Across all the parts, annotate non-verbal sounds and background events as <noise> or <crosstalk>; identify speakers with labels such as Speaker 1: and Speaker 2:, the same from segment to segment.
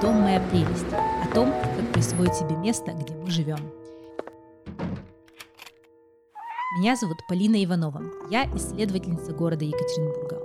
Speaker 1: «Дом – моя прелесть» о том, как присвоить себе место, где мы живем. Меня зовут Полина Иванова. Я исследовательница города Екатеринбурга.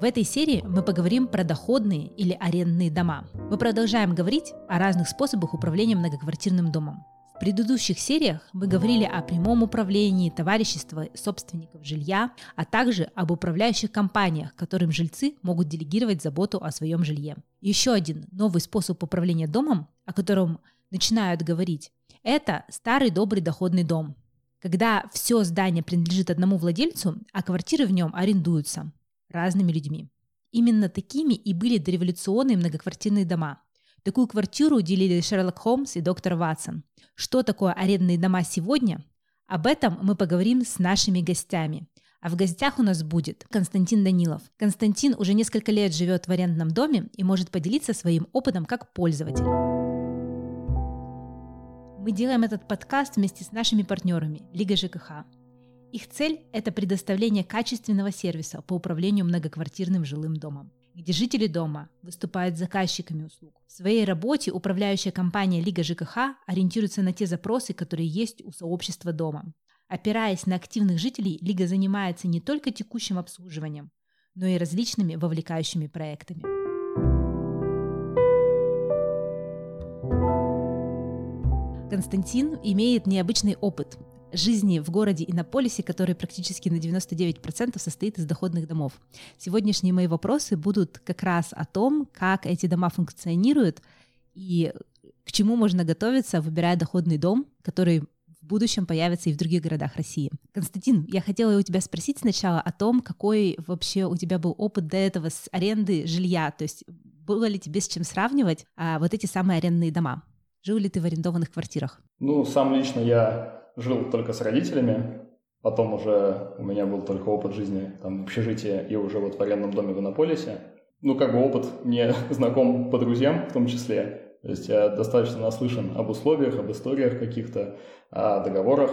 Speaker 1: В этой серии мы поговорим про доходные или арендные дома. Мы продолжаем говорить о разных способах управления многоквартирным домом. В предыдущих сериях мы говорили о прямом управлении товарищества собственников жилья, а также об управляющих компаниях, которым жильцы могут делегировать заботу о своем жилье. Еще один новый способ управления домом, о котором начинают говорить, это старый добрый доходный дом, когда все здание принадлежит одному владельцу, а квартиры в нем арендуются разными людьми. Именно такими и были дореволюционные многоквартирные дома. Такую квартиру уделили Шерлок Холмс и доктор Ватсон. Что такое арендные дома сегодня? Об этом мы поговорим с нашими гостями. А в гостях у нас будет Константин Данилов. Константин уже несколько лет живет в арендном доме и может поделиться своим опытом как пользователь. Мы делаем этот подкаст вместе с нашими партнерами Лига ЖКХ. Их цель – это предоставление качественного сервиса по управлению многоквартирным жилым домом где жители дома выступают заказчиками услуг. В своей работе управляющая компания Лига ЖКХ ориентируется на те запросы, которые есть у сообщества дома. Опираясь на активных жителей, Лига занимается не только текущим обслуживанием, но и различными вовлекающими проектами. Константин имеет необычный опыт жизни в городе и на полисе, который практически на 99% состоит из доходных домов. Сегодняшние мои вопросы будут как раз о том, как эти дома функционируют и к чему можно готовиться, выбирая доходный дом, который в будущем появится и в других городах России. Константин, я хотела у тебя спросить сначала о том, какой вообще у тебя был опыт до этого с аренды жилья, то есть было ли тебе с чем сравнивать а, вот эти самые арендные дома? Жил ли ты в арендованных квартирах?
Speaker 2: Ну, сам лично я жил только с родителями, потом уже у меня был только опыт жизни там, в общежитии и уже вот в арендном доме в Иннополисе. Ну, как бы опыт мне <laughs> знаком по друзьям в том числе. То есть я достаточно наслышан об условиях, об историях каких-то, о договорах,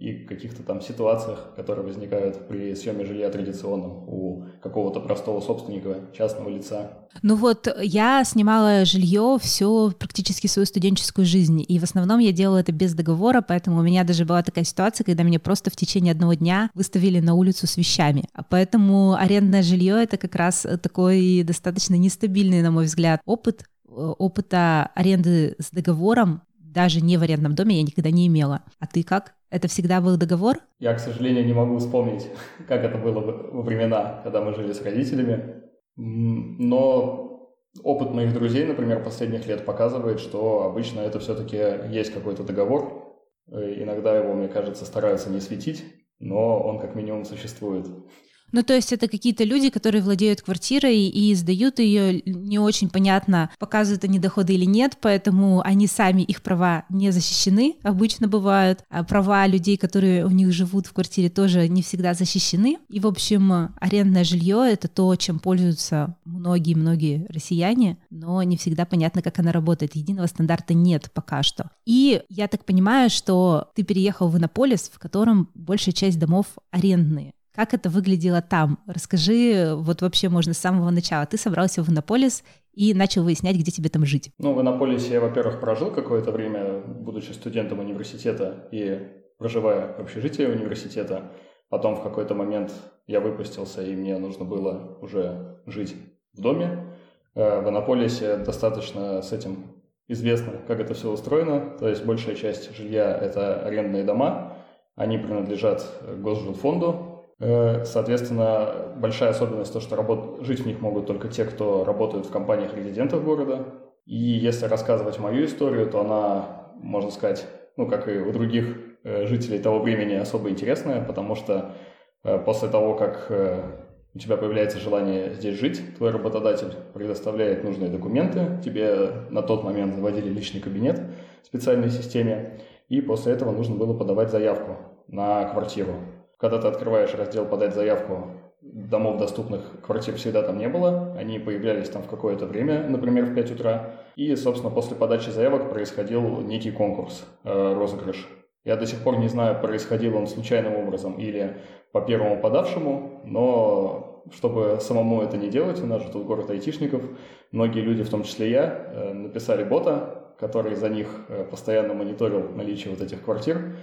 Speaker 2: и каких-то там ситуациях, которые возникают при съеме жилья традиционном у какого-то простого собственника, частного лица.
Speaker 1: Ну вот, я снимала жилье всю практически свою студенческую жизнь, и в основном я делала это без договора, поэтому у меня даже была такая ситуация, когда меня просто в течение одного дня выставили на улицу с вещами. А поэтому арендное жилье — это как раз такой достаточно нестабильный, на мой взгляд, опыт, э, опыта аренды с договором даже не в арендном доме я никогда не имела. А ты как? Это всегда был договор?
Speaker 2: Я, к сожалению, не могу вспомнить, как это было во времена, когда мы жили с родителями. Но опыт моих друзей, например, последних лет показывает, что обычно это все-таки есть какой-то договор. Э, иногда его, мне кажется, стараются не светить, но он как минимум существует.
Speaker 1: Ну, то есть это какие-то люди, которые владеют квартирой и сдают ее не очень понятно, показывают они доходы или нет, поэтому они сами, их права не защищены, обычно бывают. А права людей, которые у них живут в квартире, тоже не всегда защищены. И, в общем, арендное жилье — это то, чем пользуются многие-многие россияне, но не всегда понятно, как она работает. Единого стандарта нет пока что. И я так понимаю, что ты переехал в Иннополис, в котором большая часть домов арендные. Как это выглядело там? Расскажи, вот вообще можно с самого начала. Ты собрался в Иннополис и начал выяснять, где тебе там жить.
Speaker 2: Ну, в Иннополисе я, во-первых, прожил какое-то время, будучи студентом университета и проживая в общежитии университета. Потом в какой-то момент я выпустился, и мне нужно было уже жить в доме. Э, в Иннополисе достаточно с этим известно, как это все устроено. То есть большая часть жилья – это арендные дома. Они принадлежат госжилфонду, соответственно, большая особенность то, что работ... жить в них могут только те, кто работают в компаниях резидентов города. И если рассказывать мою историю, то она, можно сказать, ну, как и у других э, жителей того времени, особо интересная, потому что э, после того, как у тебя появляется желание здесь жить, твой работодатель предоставляет нужные документы, тебе на тот момент заводили личный кабинет в специальной системе, и после этого нужно было подавать заявку на квартиру. Когда ты открываешь раздел «Подать заявку», домов доступных квартир всегда там не было. Они появлялись там в какое-то время, например, в 5 утра. И, собственно, после подачи заявок происходил некий конкурс, э, розыгрыш. Я до сих пор не знаю, происходил он случайным образом или по первому подавшему, но чтобы самому это не делать, у нас же тут город айтишников, многие люди, в том числе я, написали бота, который за них постоянно мониторил наличие вот этих квартир.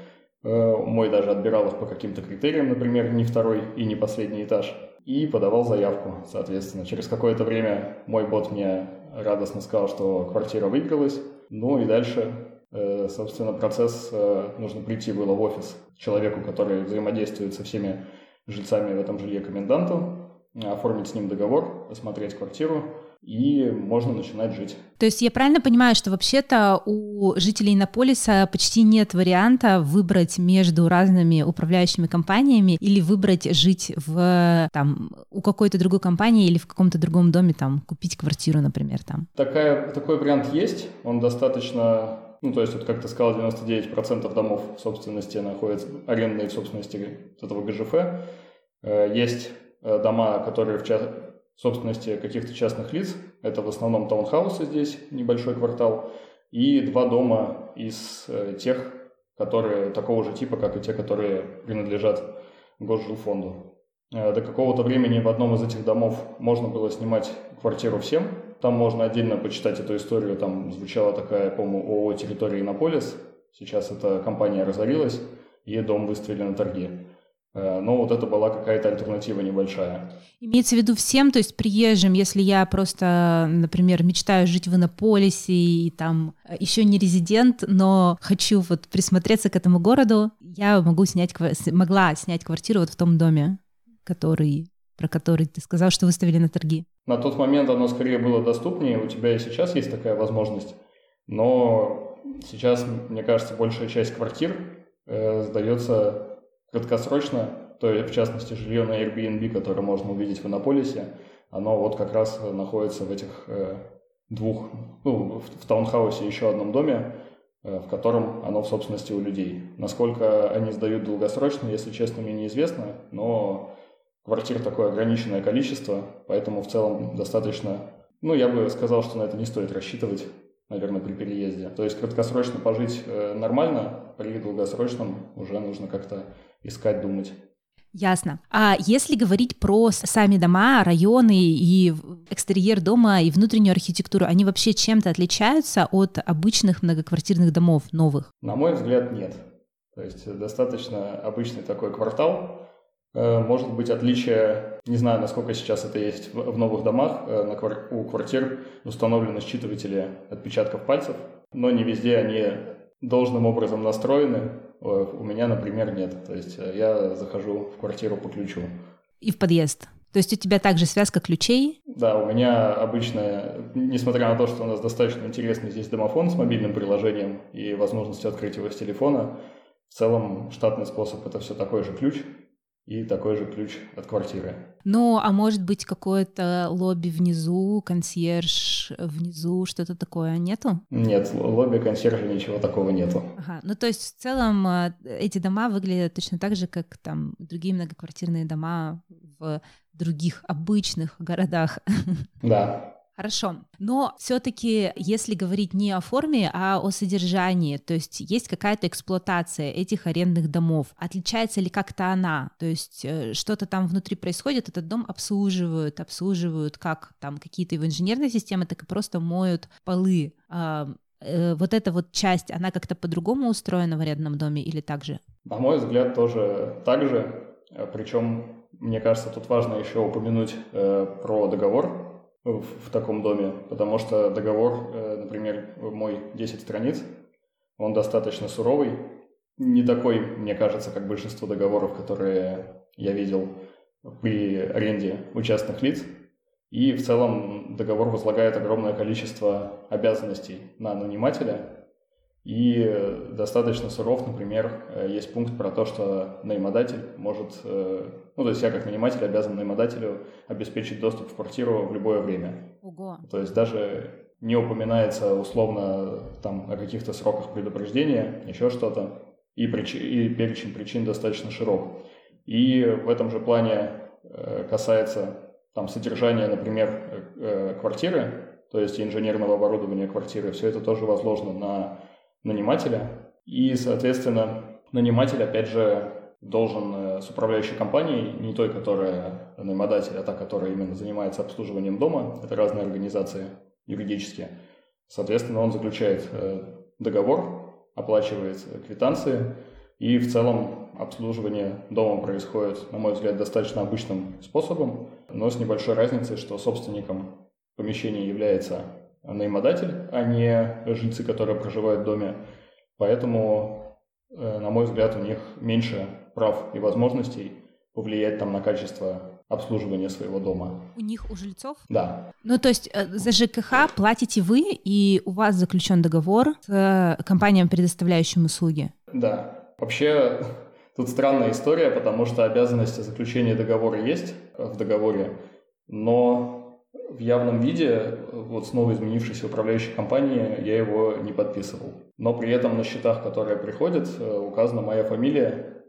Speaker 2: Мой даже отбирал их по каким-то критериям, например, не второй и не последний этаж, и подавал заявку, соответственно. Через какое-то время мой бот мне радостно сказал, что квартира выигралась. Ну и дальше, э, собственно, процесс э, нужно прийти было в офис человеку, который взаимодействует со всеми жильцами в этом жилье коменданту, оформить с ним договор, осмотреть квартиру, и можно начинать жить.
Speaker 1: То есть я правильно понимаю, что вообще-то у жителей Иннополиса почти нет варианта выбрать между разными управляющими компаниями или выбрать жить в, там, у какой-то другой компании или в каком-то другом доме, там, купить квартиру, например, там?
Speaker 2: Такая, такой вариант есть, он достаточно ну, то есть, вот, как ты сказал, 99% домов в собственности находятся, арендные в собственности этого ГЖФ. Э, есть э, дома, которые в, собственности каких-то частных лиц. Это в основном таунхаусы здесь, небольшой квартал, и два дома из э, тех, которые такого же типа, как и те, которые принадлежат госжилфонду. Э, до какого-то времени в одном из этих домов можно было снимать квартиру всем. Там можно отдельно почитать эту историю. Там звучала такая, по-моему, ООО «Территория Иннополис». Сейчас эта компания разорилась, и дом выставили на торги. Э, но вот это была какая-то альтернатива небольшая.
Speaker 1: Имеется в виду всем, то есть приезжим, если я просто, например, мечтаю жить в Иннополисе и там э, еще не резидент, но хочу вот присмотреться к этому городу, я могу снять, могла снять квартиру вот в том доме, который, про который ты сказал, что выставили на торги.
Speaker 2: На тот момент оно скорее было доступнее, у тебя и сейчас есть такая возможность, но сейчас, мне кажется, большая часть квартир э, сдается краткосрочно, то в частности, жилье на Airbnb, которое можно увидеть в Иннополисе, оно вот как раз находится в этих э, двух, ну, в, в таунхаусе еще одном доме, э, в котором оно в собственности у людей. Насколько они сдают долгосрочно, если честно, мне неизвестно, но квартир такое ограниченное количество, поэтому в целом достаточно, ну, я бы сказал, что на это не стоит рассчитывать наверное, при переезде. То есть краткосрочно пожить э, нормально, при долгосрочном уже нужно как-то искать, думать.
Speaker 1: Ясно. А если говорить про сами дома, районы и экстерьер дома и внутреннюю архитектуру, они вообще чем-то отличаются от обычных многоквартирных домов новых?
Speaker 2: На мой взгляд, нет. То есть достаточно обычный такой квартал. Э, может быть отличие, не знаю, насколько сейчас это есть в новых домах, э, у квартир установлены считыватели отпечатков пальцев, но не везде они должным образом настроены, у меня, например, нет. То есть э, я захожу в квартиру по ключу.
Speaker 1: И в подъезд? То есть у тебя также связка ключей?
Speaker 2: Да, у меня обычно, несмотря на то, что у нас достаточно интересный здесь домофон с мобильным приложением и возможностью открыть его с телефона, в целом штатный способ это все такой же ключ и такой же ключ от квартиры.
Speaker 1: Ну, а может быть какое-то лобби внизу, консьерж внизу, что-то такое нету?
Speaker 2: Нет, лобби, консьержа, ничего такого нету.
Speaker 1: Ага, ну то есть в целом э, эти дома выглядят точно так же, как там другие многоквартирные дома в других обычных городах.
Speaker 2: Да.
Speaker 1: Хорошо. Но все-таки, если говорить не о форме, а о содержании, то есть есть какая-то эксплуатация этих арендных домов, отличается ли как-то она? То есть э, что-то там внутри происходит, этот дом обслуживают, обслуживают как там какие-то его инженерные системы, так и просто моют полы. А, э, вот эта вот часть, она как-то по-другому устроена в арендном доме или так же?
Speaker 2: На мой взгляд, тоже так же. Причем, мне кажется, тут важно еще упомянуть э, про договор, в, в таком доме, потому что договор, э, например, мой 10 страниц, он достаточно суровый, не такой, мне кажется, как большинство договоров, которые я видел при аренде у частных лиц. И в целом договор возлагает огромное количество обязанностей на нанимателя, и достаточно суров, например, э, есть пункт про то, что наимодатель может, э, ну, то есть я как наниматель обязан наимодателю обеспечить доступ в квартиру в любое время.
Speaker 1: Ого.
Speaker 2: То есть даже не упоминается условно там о каких-то сроках предупреждения, еще что-то, и, прич... и перечень причин достаточно широк. И в этом же плане э, касается там содержания, например, квартиры, то есть инженерного оборудования квартиры, все это тоже возложено на нанимателя. И, соответственно, наниматель, опять же, должен э, с управляющей компанией, не той, которая наимодатель, а та, которая именно занимается обслуживанием дома, это разные организации юридические, соответственно, он заключает э, договор, оплачивает квитанции, и в целом обслуживание дома происходит, на мой взгляд, достаточно обычным способом, но с небольшой разницей, что собственником помещения является наимодатель, а не жильцы, которые проживают в доме. Поэтому, э, на мой взгляд, у них меньше прав и возможностей повлиять там на качество обслуживания своего дома.
Speaker 1: У них, у жильцов?
Speaker 2: Да.
Speaker 1: Ну, то есть э, за ЖКХ платите вы, и у вас заключен договор с э, компанией, предоставляющим услуги?
Speaker 2: Да. Вообще, <laughs> тут странная история, потому что обязанность заключения договора есть в договоре, но в явном виде, вот с новой изменившейся управляющей компанией, я его не подписывал. Но при этом на счетах, которые приходят, э, указана моя фамилия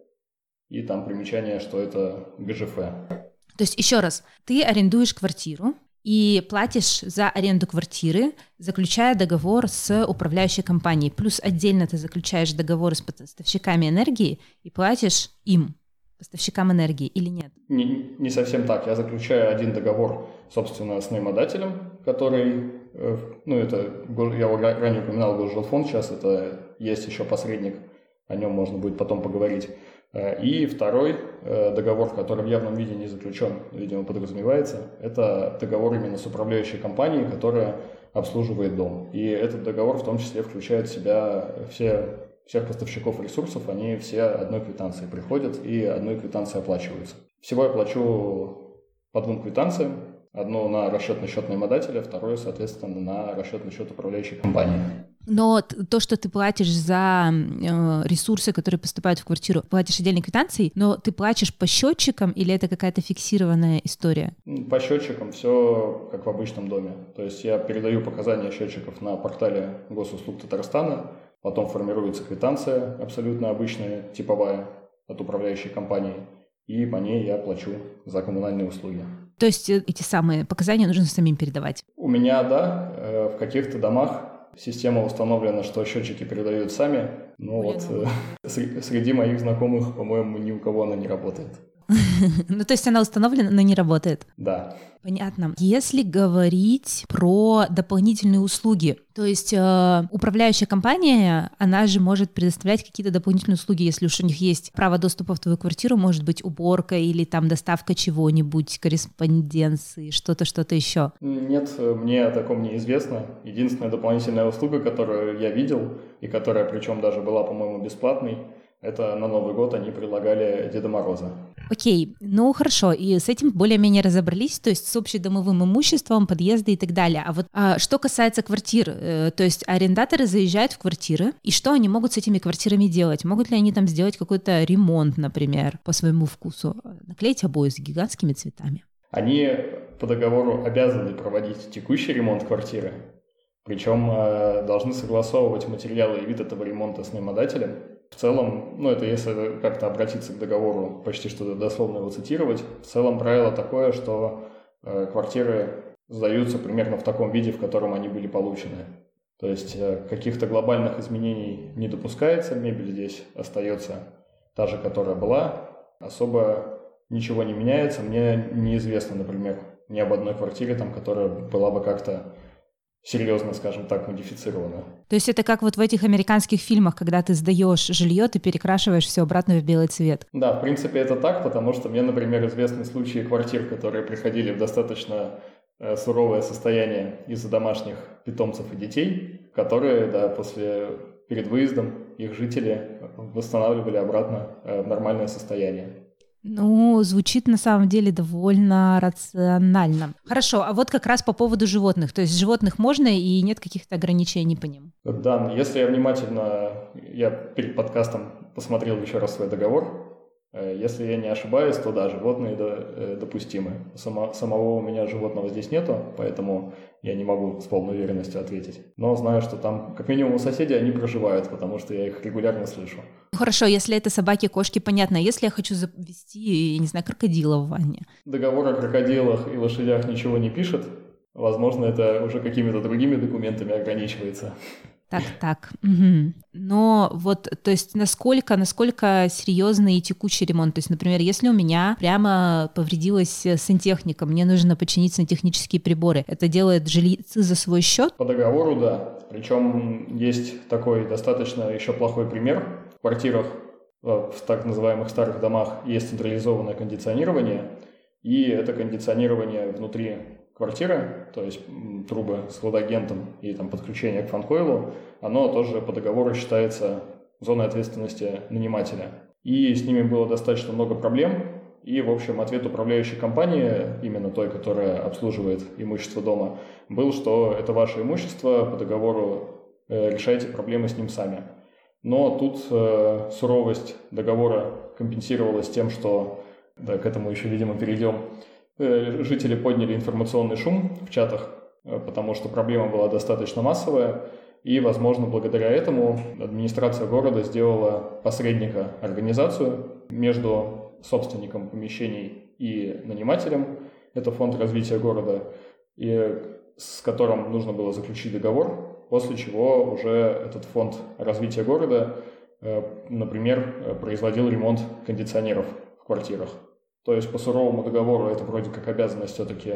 Speaker 2: и там примечание, что это ГЖФ.
Speaker 1: То есть, еще раз, ты арендуешь квартиру и платишь за аренду квартиры, заключая договор с управляющей компанией. Плюс отдельно ты заключаешь договор с поставщиками энергии и платишь им поставщикам энергии или нет?
Speaker 2: Не, не совсем так. Я заключаю один договор, собственно, с наимодателем, который, э, ну, это, я ранее упоминал Госжилфонд, сейчас это есть еще посредник, о нем можно будет потом поговорить. Э, и второй э, договор, который в явном виде не заключен, видимо, подразумевается, это договор именно с управляющей компанией, которая обслуживает дом. И этот договор в том числе включает в себя все всех поставщиков ресурсов, они все одной квитанции приходят и одной квитанции оплачиваются. Всего я плачу по двум квитанциям. Одну на расчетный счет наимодателя, вторую, соответственно, на расчетный счет управляющей компании.
Speaker 1: Но то, что ты платишь за э, ресурсы, которые поступают в квартиру, платишь отдельной квитанцией, но ты платишь по счетчикам или это какая-то фиксированная история?
Speaker 2: По счетчикам все как в обычном доме. То есть я передаю показания счетчиков на портале госуслуг Татарстана, Потом формируется квитанция абсолютно обычная, типовая, от управляющей компании, и по ней я плачу за коммунальные услуги.
Speaker 1: То есть э, эти самые показания нужно самим передавать?
Speaker 2: У меня, да. Э, в каких-то домах система установлена, что счетчики передают сами, но вот э, <laughs> среди моих знакомых, по-моему, ни у кого она не работает. <laughs>
Speaker 1: Ну, то есть она установлена, но не работает.
Speaker 2: Да.
Speaker 1: Понятно. Если говорить про дополнительные услуги, то есть э, управляющая компания, она же может предоставлять какие-то дополнительные услуги, если уж у них есть право доступа в твою квартиру, может быть уборка или там доставка чего-нибудь, корреспонденции, что-то, что-то еще.
Speaker 2: Нет, мне о таком неизвестно. Единственная дополнительная услуга, которую я видел, и которая причем даже была, по-моему, бесплатной, это на Новый год они предлагали Деда Мороза.
Speaker 1: Окей, ну хорошо, и с этим более-менее разобрались, то есть с общедомовым имуществом, подъезды и так далее. А вот а, что касается квартир, э, то есть арендаторы заезжают в квартиры, и что они могут с этими квартирами делать? Могут ли они там сделать какой-то ремонт, например, по своему вкусу? Наклеить обои с гигантскими цветами?
Speaker 2: Они по договору обязаны проводить текущий ремонт квартиры, причем э, должны согласовывать материалы и вид этого ремонта с наимодателем. В целом, ну это если как-то обратиться к договору, почти что дословно его цитировать, в целом правило такое, что э, квартиры сдаются примерно в таком виде, в котором они были получены. То есть э, каких-то глобальных изменений не допускается, мебель здесь остается та же, которая была, особо ничего не меняется. Мне неизвестно, например, ни об одной квартире, там, которая была бы как-то серьезно, скажем так, модифицировано.
Speaker 1: То есть это как вот в этих американских фильмах, когда ты сдаешь жилье, ты перекрашиваешь все обратно в белый цвет.
Speaker 2: Да, в принципе это так, потому что мне, например, известны случаи квартир, которые приходили в достаточно э, суровое состояние из-за домашних питомцев и детей, которые, да, после перед выездом их жители восстанавливали обратно э, в нормальное состояние.
Speaker 1: Ну, звучит на самом деле довольно рационально. Хорошо, а вот как раз по поводу животных. То есть животных можно и нет каких-то ограничений по ним?
Speaker 2: Да, если я внимательно, я перед подкастом посмотрел еще раз свой договор, если я не ошибаюсь, то да, животные э, допустимы. Само, самого у меня животного здесь нету, поэтому я не могу с полной уверенностью ответить. Но знаю, что там, как минимум, у соседей они проживают, потому что я их регулярно слышу.
Speaker 1: Хорошо, если это собаки, кошки, понятно. Если я хочу завести, я не знаю, крокодила в ванне?
Speaker 2: Договор о крокодилах и лошадях ничего не пишет. Возможно, это уже какими-то другими документами ограничивается.
Speaker 1: Так, так. Угу. Но вот, то есть, насколько, насколько серьезный и текущий ремонт? То есть, например, если у меня прямо повредилась сантехника, мне нужно починить сантехнические приборы, это делает жильцы за свой счет?
Speaker 2: По договору, да. Причем есть такой достаточно еще плохой пример. В квартирах, э, в так называемых старых домах есть централизованное кондиционирование, и это кондиционирование внутри квартиры, то есть трубы с хладагентом и там подключение к фанкоилу, оно тоже по договору считается зоной ответственности нанимателя. И с ними было достаточно много проблем, и, в общем, ответ управляющей компании, именно той, которая обслуживает имущество дома, был, что это ваше имущество, по договору э, решайте проблемы с ним сами. Но тут э, суровость договора компенсировалась тем, что, да, к этому еще, видимо, перейдем, жители подняли информационный шум в чатах, э, потому что проблема была достаточно массовая, и, возможно, благодаря этому администрация города сделала посредника организацию между собственником помещений и нанимателем, это фонд развития города, и с которым нужно было заключить договор, после чего уже этот фонд развития города, э, например, производил ремонт кондиционеров в квартирах. То есть по суровому договору это вроде как обязанность все-таки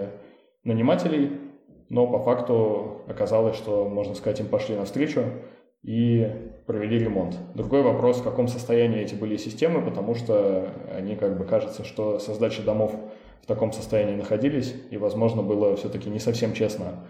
Speaker 2: нанимателей, но по факту оказалось, что, можно сказать, им пошли навстречу и провели ремонт. Другой вопрос, в каком состоянии эти были системы, потому что они как бы кажется, что со сдачи домов в таком состоянии находились, и, возможно, было все-таки не совсем честно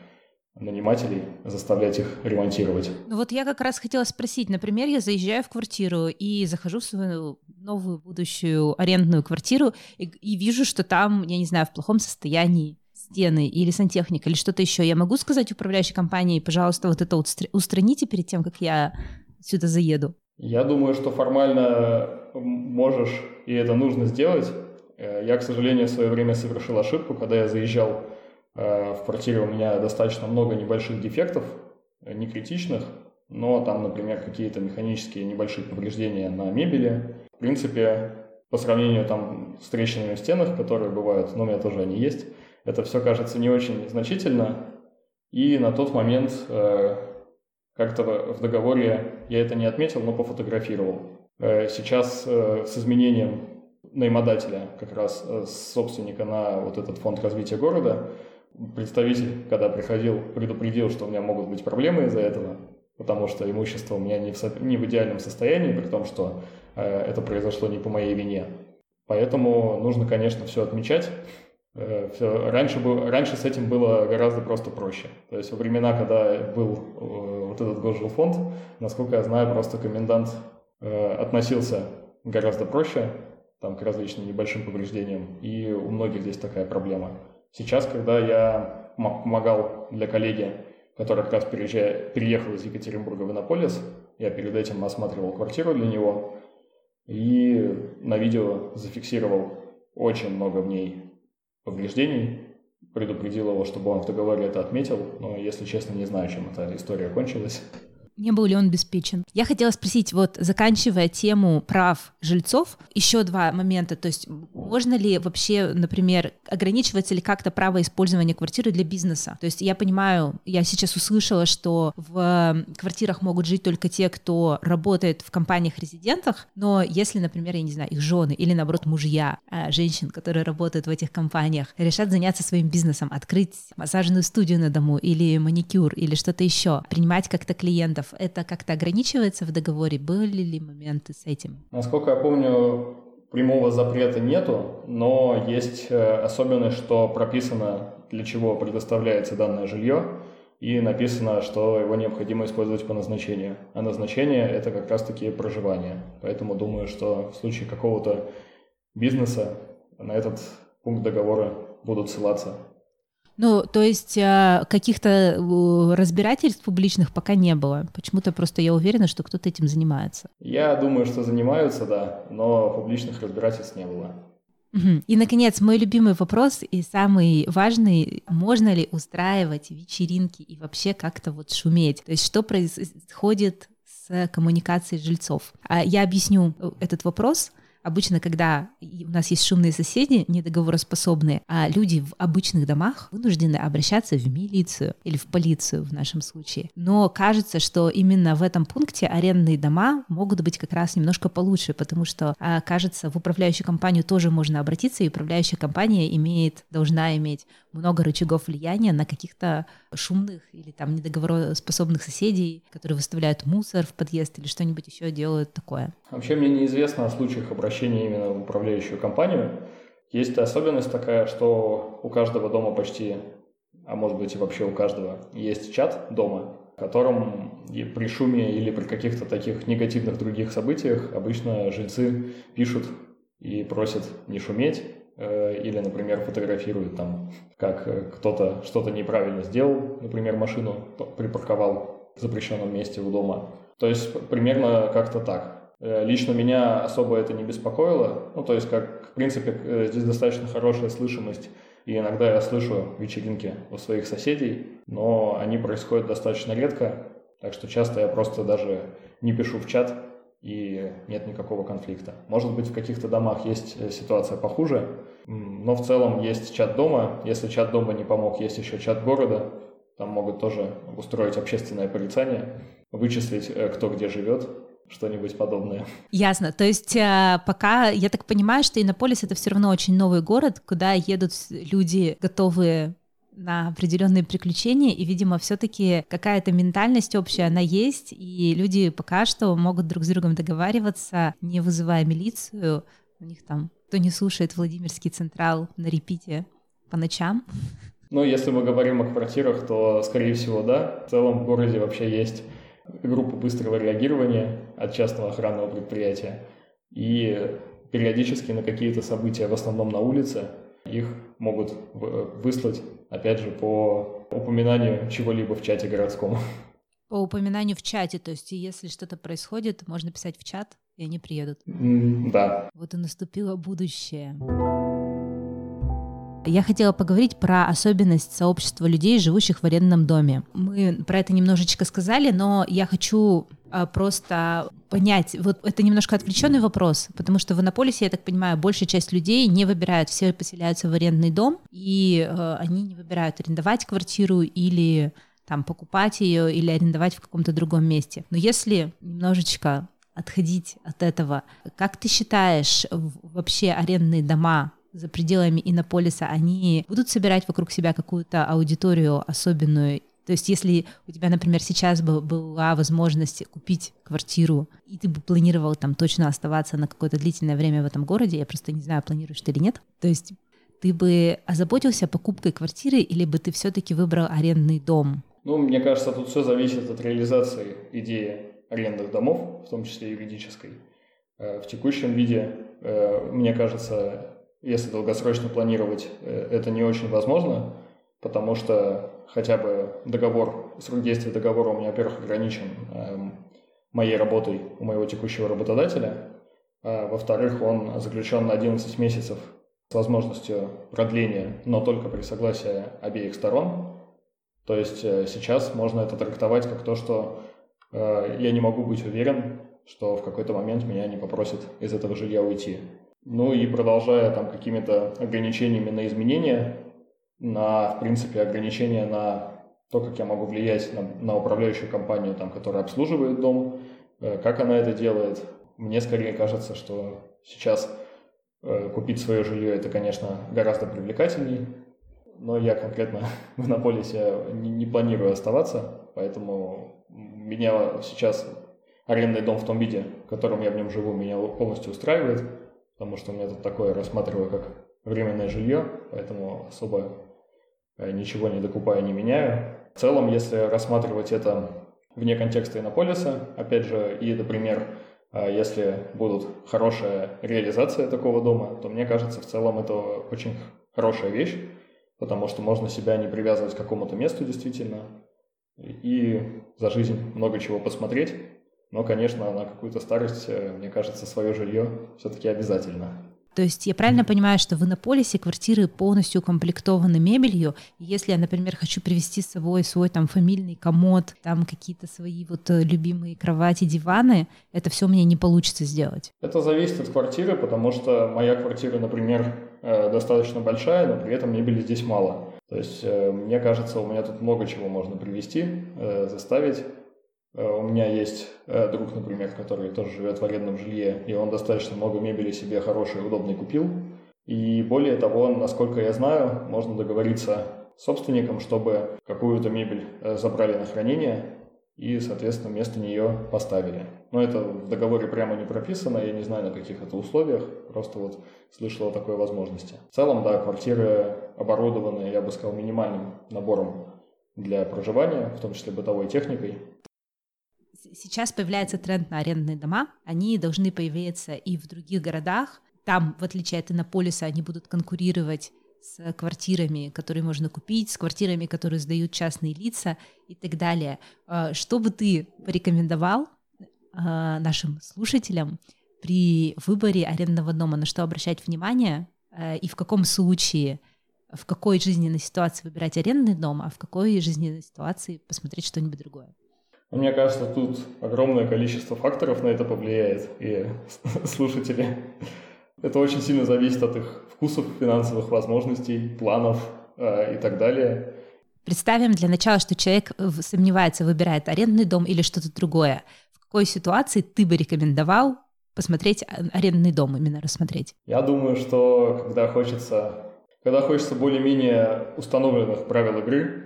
Speaker 2: нанимателей, заставлять их ремонтировать.
Speaker 1: Ну вот я как раз хотела спросить, например, я заезжаю в квартиру и захожу в свою новую будущую арендную квартиру и, и вижу, что там, я не знаю, в плохом состоянии стены или сантехника или что-то еще. Я могу сказать управляющей компании, пожалуйста, вот это устраните перед тем, как я сюда заеду?
Speaker 2: Я думаю, что формально можешь, и это нужно сделать. Э, я, к сожалению, в свое время совершил ошибку, когда я заезжал в квартире у меня достаточно много небольших дефектов, э, не критичных, но там, например, какие-то механические небольшие повреждения на мебели. В принципе, по сравнению там с трещинами в стенах, которые бывают, но у меня тоже они есть, это все кажется не очень значительно. И на тот момент э, как-то в договоре я это не отметил, но пофотографировал. Сейчас с изменением наимодателя, как раз собственника на вот этот фонд развития города, представитель, когда приходил, предупредил, что у меня могут быть проблемы из-за этого, потому что имущество у меня не в, не в идеальном состоянии, при том, что э, это произошло не по моей вине. Поэтому нужно, конечно, все отмечать. Э, все... Раньше, был... Раньше с этим было гораздо просто проще. То есть во времена, когда был э, вот этот госжилфонд, насколько я знаю, просто комендант э, относился гораздо проще там, к различным небольшим повреждениям, и у многих здесь такая проблема. Сейчас, когда я помогал для коллеги, который как раз переехал из Екатеринбурга в Иннополис, я перед этим осматривал квартиру для него и на видео зафиксировал очень много в ней повреждений, предупредил его, чтобы он в договоре это отметил, но, если честно, не знаю, чем эта история кончилась
Speaker 1: не был ли он обеспечен. Я хотела спросить, вот заканчивая тему прав жильцов, еще два момента. То есть можно ли вообще, например, ограничивается ли как-то право использования квартиры для бизнеса? То есть я понимаю, я сейчас услышала, что в квартирах могут жить только те, кто работает в компаниях-резидентах, но если, например, я не знаю, их жены или, наоборот, мужья а, женщин, которые работают в этих компаниях, решат заняться своим бизнесом, открыть массажную студию на дому или маникюр или что-то еще, принимать как-то клиентов, клиентов, это как-то ограничивается в договоре? Были ли моменты с этим?
Speaker 2: Насколько я помню, прямого запрета нету, но есть э, особенность, что прописано, для чего предоставляется данное жилье, и написано, что его необходимо использовать по назначению. А назначение – это как раз-таки проживание. Поэтому думаю, что в случае какого-то бизнеса на этот пункт договора будут ссылаться.
Speaker 1: Ну, то есть а, каких-то разбирательств публичных пока не было. Почему-то просто я уверена, что кто-то этим занимается.
Speaker 2: Я думаю, что занимаются, да, но публичных разбирательств не было.
Speaker 1: И, наконец, мой любимый вопрос и самый важный. Можно ли устраивать вечеринки и вообще как-то вот шуметь? То есть что происходит с коммуникацией жильцов? А я объясню этот вопрос. Обычно, когда у нас есть шумные соседи, недоговороспособные, а люди в обычных домах вынуждены обращаться в милицию или в полицию в нашем случае. Но кажется, что именно в этом пункте арендные дома могут быть как раз немножко получше, потому что, а, кажется, в управляющую компанию тоже можно обратиться, и управляющая компания имеет, должна иметь много рычагов влияния на каких-то шумных или там недоговороспособных соседей, которые выставляют мусор в подъезд или что-нибудь еще делают такое.
Speaker 2: Вообще мне неизвестно о случаях обращения именно в управляющую компанию. Есть особенность такая, что у каждого дома почти, а может быть и вообще у каждого, есть чат дома, котором при шуме или при каких-то таких негативных других событиях обычно жильцы пишут и просят не шуметь, Э, или, например, фотографирует там, как э, кто-то что-то неправильно сделал, например, машину припарковал в запрещенном месте у дома. То есть примерно как-то так. Э, лично меня особо это не беспокоило. Ну, то есть, как, в принципе, здесь достаточно хорошая слышимость. И иногда я слышу вечеринки у своих соседей, но они происходят достаточно редко. Так что часто я просто даже не пишу в чат, и нет никакого конфликта. Может быть, в каких-то домах есть э, ситуация похуже, но в целом есть чат дома. Если чат дома не помог, есть еще чат города. Там могут тоже устроить общественное порицание, вычислить, э, кто где живет, что-нибудь подобное.
Speaker 1: Ясно. То есть э, пока, я так понимаю, что Иннополис — это все равно очень новый город, куда едут люди, готовые на определенные приключения, и, видимо, все-таки какая-то ментальность общая, она есть, и люди пока что могут друг с другом договариваться, не вызывая милицию. У них там, кто не слушает Владимирский Централ на репите по ночам.
Speaker 2: Ну, если мы говорим о квартирах, то, скорее всего, да. В целом в городе вообще есть группа быстрого реагирования от частного охранного предприятия. И периодически на какие-то события, в основном на улице, их могут выслать, опять же, по упоминанию чего-либо в чате городском.
Speaker 1: По упоминанию в чате, то есть если что-то происходит, можно писать в чат, и они приедут.
Speaker 2: Mm, да.
Speaker 1: Вот и наступило будущее. Я хотела поговорить про особенность сообщества людей, живущих в арендном доме. Мы про это немножечко сказали, но я хочу просто понять, вот это немножко отвлеченный вопрос, потому что в Иннополисе, я так понимаю, большая часть людей не выбирают, все поселяются в арендный дом, и э, они не выбирают арендовать квартиру или там покупать ее или арендовать в каком-то другом месте. Но если немножечко отходить от этого, как ты считаешь, вообще арендные дома за пределами Иннополиса, они будут собирать вокруг себя какую-то аудиторию особенную то есть если у тебя, например, сейчас бы была возможность купить квартиру, и ты бы планировал там точно оставаться на какое-то длительное время в этом городе, я просто не знаю, планируешь ты или нет, то есть ты бы озаботился покупкой квартиры или бы ты все-таки выбрал арендный дом?
Speaker 2: Ну, мне кажется, тут все зависит от реализации идеи арендных домов, в том числе юридической. Э, в текущем виде, э, мне кажется, если долгосрочно планировать, э, это не очень возможно, потому что хотя бы договор, срок действия договора у меня, во-первых, ограничен эм, моей работой у моего текущего работодателя, а, во-вторых, он заключен на 11 месяцев с возможностью продления, но только при согласии обеих сторон. То есть э, сейчас можно это трактовать как то, что э, я не могу быть уверен, что в какой-то момент меня не попросят из этого жилья уйти. Ну и продолжая там какими-то ограничениями на изменения, на, в принципе, ограничения на то, как я могу влиять на, на управляющую компанию, там, которая обслуживает дом, э, как она это делает. Мне скорее кажется, что сейчас э, купить свое жилье это, конечно, гораздо привлекательней, но я конкретно <laughs> в Иннополисе не, не планирую оставаться, поэтому меня сейчас арендный дом в том виде, в котором я в нем живу, меня полностью устраивает, потому что у меня тут такое рассматриваю как временное жилье, поэтому особо Э, ничего не докупаю, не меняю. В целом, если рассматривать это вне контекста Иннополиса, опять же, и, например, э, если будут хорошая реализация такого дома, то мне кажется, в целом это очень хорошая вещь, потому что можно себя не привязывать к какому-то месту действительно, и за жизнь много чего посмотреть. Но, конечно, на какую-то старость, э, мне кажется, свое жилье все-таки обязательно.
Speaker 1: То есть я правильно понимаю, что в Иннополисе квартиры полностью укомплектованы мебелью. Если я, например, хочу привезти с собой свой там фамильный комод, там какие-то свои вот э, любимые кровати, диваны, это все мне не получится сделать.
Speaker 2: Это зависит от квартиры, потому что моя квартира, например, э, достаточно большая, но при этом мебели здесь мало. То есть, э, мне кажется, у меня тут много чего можно привезти, заставить. Э, у меня есть э, друг, например, который тоже живет в арендном жилье, и он достаточно много мебели себе хорошей, удобной купил. И более того, насколько я знаю, можно договориться с собственником, чтобы какую-то мебель э, забрали на хранение и, соответственно, вместо нее поставили. Но это в договоре прямо не прописано, я не знаю, на каких это условиях, просто вот слышал о такой возможности. В целом, да, квартиры оборудованы, я бы сказал, минимальным набором для проживания, в том числе бытовой техникой
Speaker 1: сейчас появляется тренд на арендные дома. Они должны появиться и в других городах. Там, в отличие от Иннополиса, они будут конкурировать с квартирами, которые можно купить, с квартирами, которые сдают частные лица и так далее. А, что бы ты порекомендовал а, нашим слушателям при выборе арендного дома, на что обращать внимание а, и в каком случае, в какой жизненной ситуации выбирать арендный дом, а в какой жизненной ситуации посмотреть что-нибудь другое?
Speaker 2: Мне кажется, тут огромное количество факторов на это повлияет, и <laughs> слушатели. Это очень сильно зависит от их вкусов, финансовых возможностей, планов э, и так далее.
Speaker 1: Представим для начала, что человек сомневается, выбирает арендный дом или что-то другое. В какой ситуации ты бы рекомендовал посмотреть а, арендный дом, именно рассмотреть?
Speaker 2: Я думаю, что когда хочется, когда хочется более-менее установленных правил игры,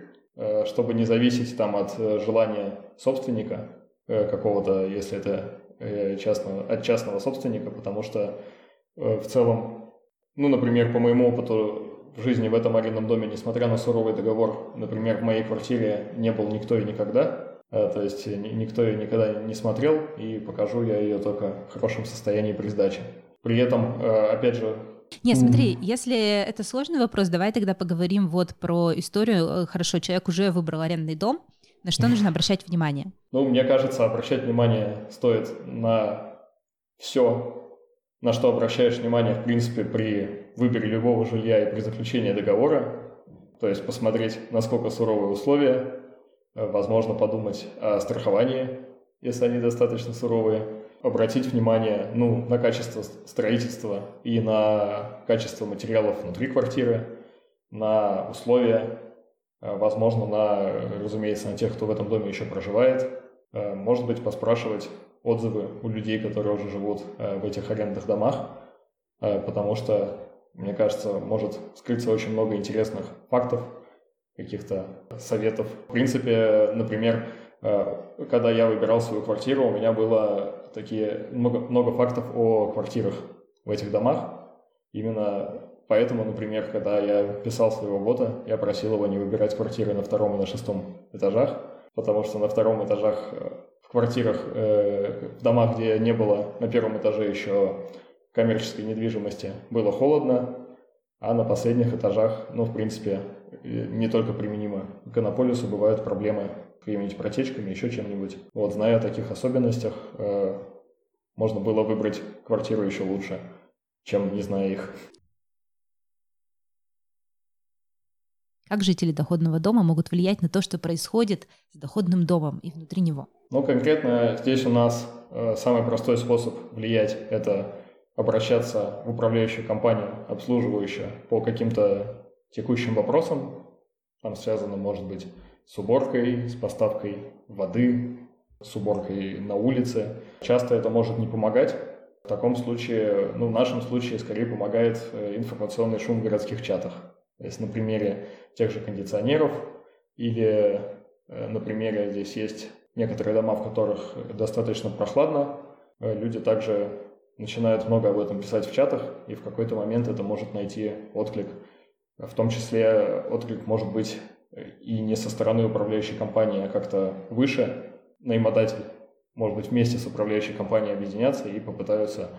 Speaker 2: чтобы не зависеть там от э, желания собственника э, какого-то, если это частного, от частного собственника, потому что в целом, ну, например, по моему опыту в жизни в этом арендном доме, несмотря на суровый договор, например, в моей квартире не был никто и никогда, то есть никто ее никогда не смотрел, и покажу я ее только в хорошем состоянии при сдаче. При этом, опять же,
Speaker 1: не, смотри, если это сложный вопрос, давай тогда поговорим вот про историю. Э, хорошо, человек уже выбрал арендный дом. На что нужно обращать внимание?
Speaker 2: Ну, мне кажется, обращать внимание стоит на все, на что обращаешь внимание, в принципе, при выборе любого жилья и при заключении договора. То есть посмотреть, насколько суровые условия, э, возможно, подумать о страховании, если они достаточно суровые, обратить внимание ну, на качество строительства и на качество материалов внутри квартиры, на условия, э, возможно, на, разумеется, на тех, кто в этом доме еще проживает. Э, может быть, поспрашивать отзывы у людей, которые уже живут э, в этих арендных домах, потому что, мне кажется, может скрыться очень много интересных фактов, каких-то советов. В принципе, например, когда я выбирал свою квартиру, у меня было такие много, много фактов о квартирах в этих домах. Именно поэтому, например, когда я писал своего бота, я просил его не выбирать квартиры на втором и на шестом этажах, потому что на втором этажах э, в квартирах, э, в домах, где не было на первом этаже еще коммерческой недвижимости, было холодно, а на последних этажах, ну, в принципе, не только применимо к Анаполису, бывают проблемы какими-нибудь протечками, еще чем-нибудь. Вот, зная о таких особенностях, э, можно было выбрать квартиру еще лучше, чем не зная их.
Speaker 1: Как жители доходного дома могут влиять на то, что происходит с доходным домом и внутри него?
Speaker 2: Ну, конкретно здесь у нас э, самый простой способ влиять – это обращаться в управляющую компанию, обслуживающую по каким-то текущим вопросам. Там связано, может быть, с уборкой, с поставкой воды, с уборкой на улице. Часто это может не помогать. В таком случае, ну, в нашем случае, скорее помогает э, информационный шум в городских чатах. То есть на примере тех же кондиционеров или э, на примере здесь есть некоторые дома, в которых достаточно прохладно. Э, люди также начинают много об этом писать в чатах, и в какой-то момент это может найти отклик. В том числе отклик может быть и не со стороны управляющей компании, а как-то выше наимодатель, может быть, вместе с управляющей компанией объединятся и попытаются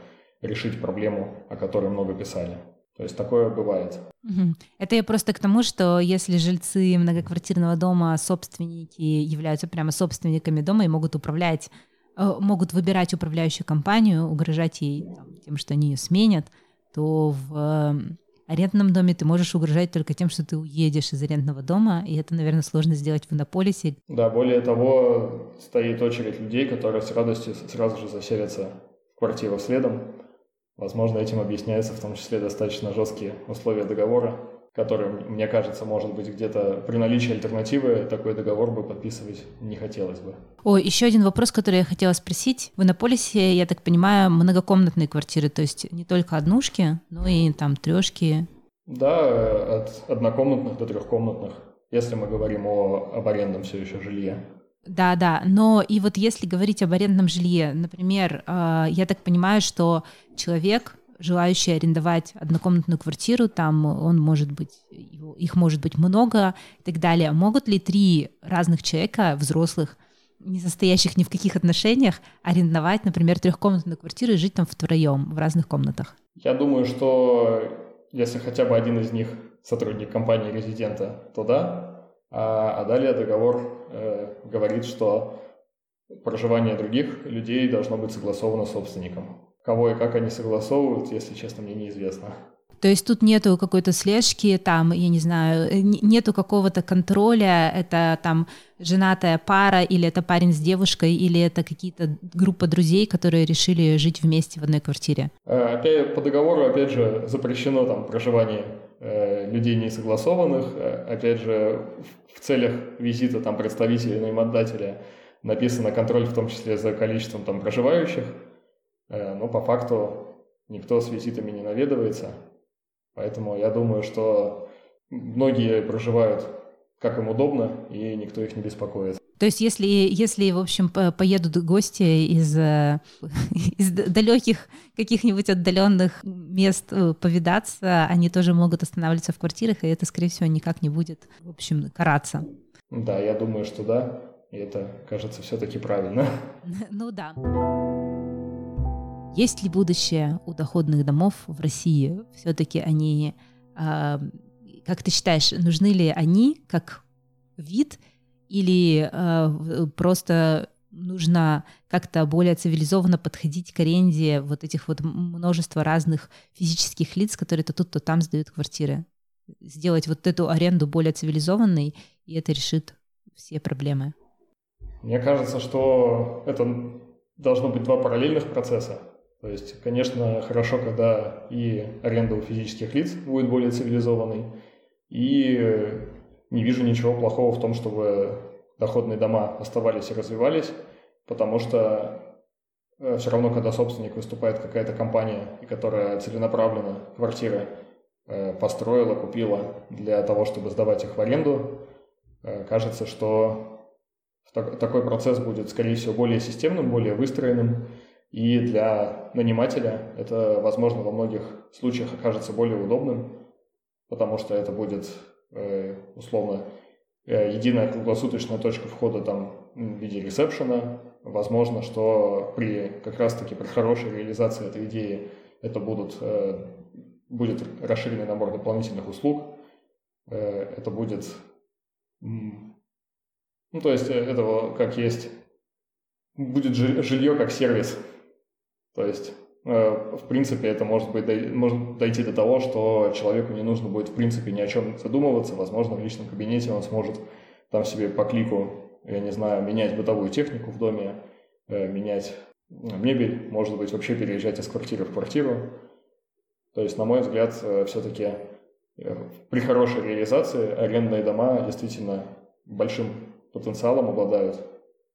Speaker 2: решить проблему, о которой много писали. То есть такое бывает.
Speaker 1: Это я просто к тому, что если жильцы многоквартирного дома, собственники являются прямо собственниками дома и могут управлять, э, могут выбирать управляющую компанию, угрожать ей тем, что они ее сменят, то в арендном доме ты можешь угрожать только тем, что ты уедешь из арендного дома, и это, наверное, сложно сделать в Иннополисе.
Speaker 2: Да, более того, стоит очередь людей, которые с радостью сразу же заселятся в квартиру следом. Возможно, этим объясняется в том числе достаточно жесткие условия договора, который, мне кажется, может быть, где-то при наличии альтернативы такой договор бы подписывать не хотелось бы.
Speaker 1: О, еще один вопрос, который я хотела спросить. В Иннополисе, я так понимаю, многокомнатные квартиры, то есть не только однушки, но и там трешки.
Speaker 2: Да, от однокомнатных до трехкомнатных, если мы говорим о, об арендном все еще жилье.
Speaker 1: Да, да, но и вот если говорить об арендном жилье, например, э, я так понимаю, что человек желающий арендовать однокомнатную квартиру, там он может быть, их может быть много и так далее. Могут ли три разных человека, взрослых, не состоящих ни в каких отношениях, арендовать, например, трехкомнатную квартиру и жить там втроем в разных комнатах?
Speaker 2: Я думаю, что если хотя бы один из них сотрудник компании резидента, то да. А, а далее договор э, говорит, что проживание других людей должно быть согласовано собственником. Кого и как они согласовывают, если честно, мне неизвестно.
Speaker 1: То есть тут нету какой-то слежки, там, я не знаю, э, нету какого-то контроля, это там женатая пара, или это парень с девушкой, или это какие-то группа друзей, которые решили жить вместе в одной квартире?
Speaker 2: Э, опять, по договору, опять же, запрещено там проживание э, людей несогласованных, опять же, в целях визита там представителей наимодателя написано контроль в том числе за количеством там проживающих, но по факту никто с визитами не наведывается. Поэтому я думаю, что многие проживают как им удобно, и никто их не беспокоит.
Speaker 1: То есть, если, если в общем, поедут гости из, э, <laughs> из далеких каких-нибудь отдаленных мест э, повидаться, они тоже могут останавливаться в квартирах, и это, скорее всего, никак не будет, в общем, караться.
Speaker 2: Да, я думаю, что да. И это, кажется, все-таки правильно. <laughs>
Speaker 1: Ну да. Есть ли будущее у доходных домов в России? Все-таки они, э, как ты считаешь, нужны ли они как вид или э, просто нужно как-то более цивилизованно подходить к аренде вот этих вот множества разных физических лиц, которые то тут, то там сдают квартиры? Сделать вот эту аренду более цивилизованной, и это решит все проблемы.
Speaker 2: Мне кажется, что это должно быть два параллельных процесса. То есть, конечно, хорошо, когда и аренда у физических лиц будет более цивилизованной, и не вижу ничего плохого в том, чтобы доходные дома оставались и развивались, потому что э, все равно, когда собственник выступает какая-то компания, которая целенаправленно квартиры э, построила, купила для того, чтобы сдавать их в аренду, э, кажется, что такой процесс будет, скорее всего, более системным, более выстроенным, и для нанимателя это, возможно, во многих случаях окажется более удобным, потому что это будет э, условно э, единая круглосуточная точка входа там в виде ресепшена. Возможно, что при как раз-таки при хорошей реализации этой идеи это будут, э, будет расширенный набор дополнительных услуг. Это будет... Ну, то есть это как есть будет жилье как сервис, то есть, э, в принципе, это может, быть, может дойти до того, что человеку не нужно будет, в принципе, ни о чем задумываться. Возможно, в личном кабинете он сможет там себе по клику, я не знаю, менять бытовую технику в доме, э, менять мебель, может быть, вообще переезжать из квартиры в квартиру. То есть, на мой взгляд, э, все-таки при хорошей реализации арендные дома действительно большим потенциалом обладают.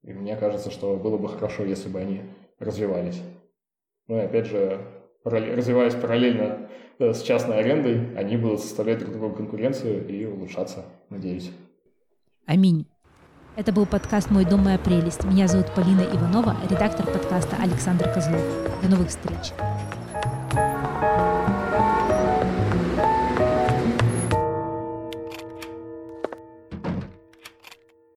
Speaker 2: И мне кажется, что было бы хорошо, если бы они развивались. Ну и опять же, развиваясь параллельно э, с частной арендой, они будут составлять друг другу конкуренцию и улучшаться, надеюсь.
Speaker 1: Аминь. Это был подкаст «Мой дом, моя прелесть». Меня зовут Полина Иванова, редактор подкаста Александр Козлов. До новых встреч.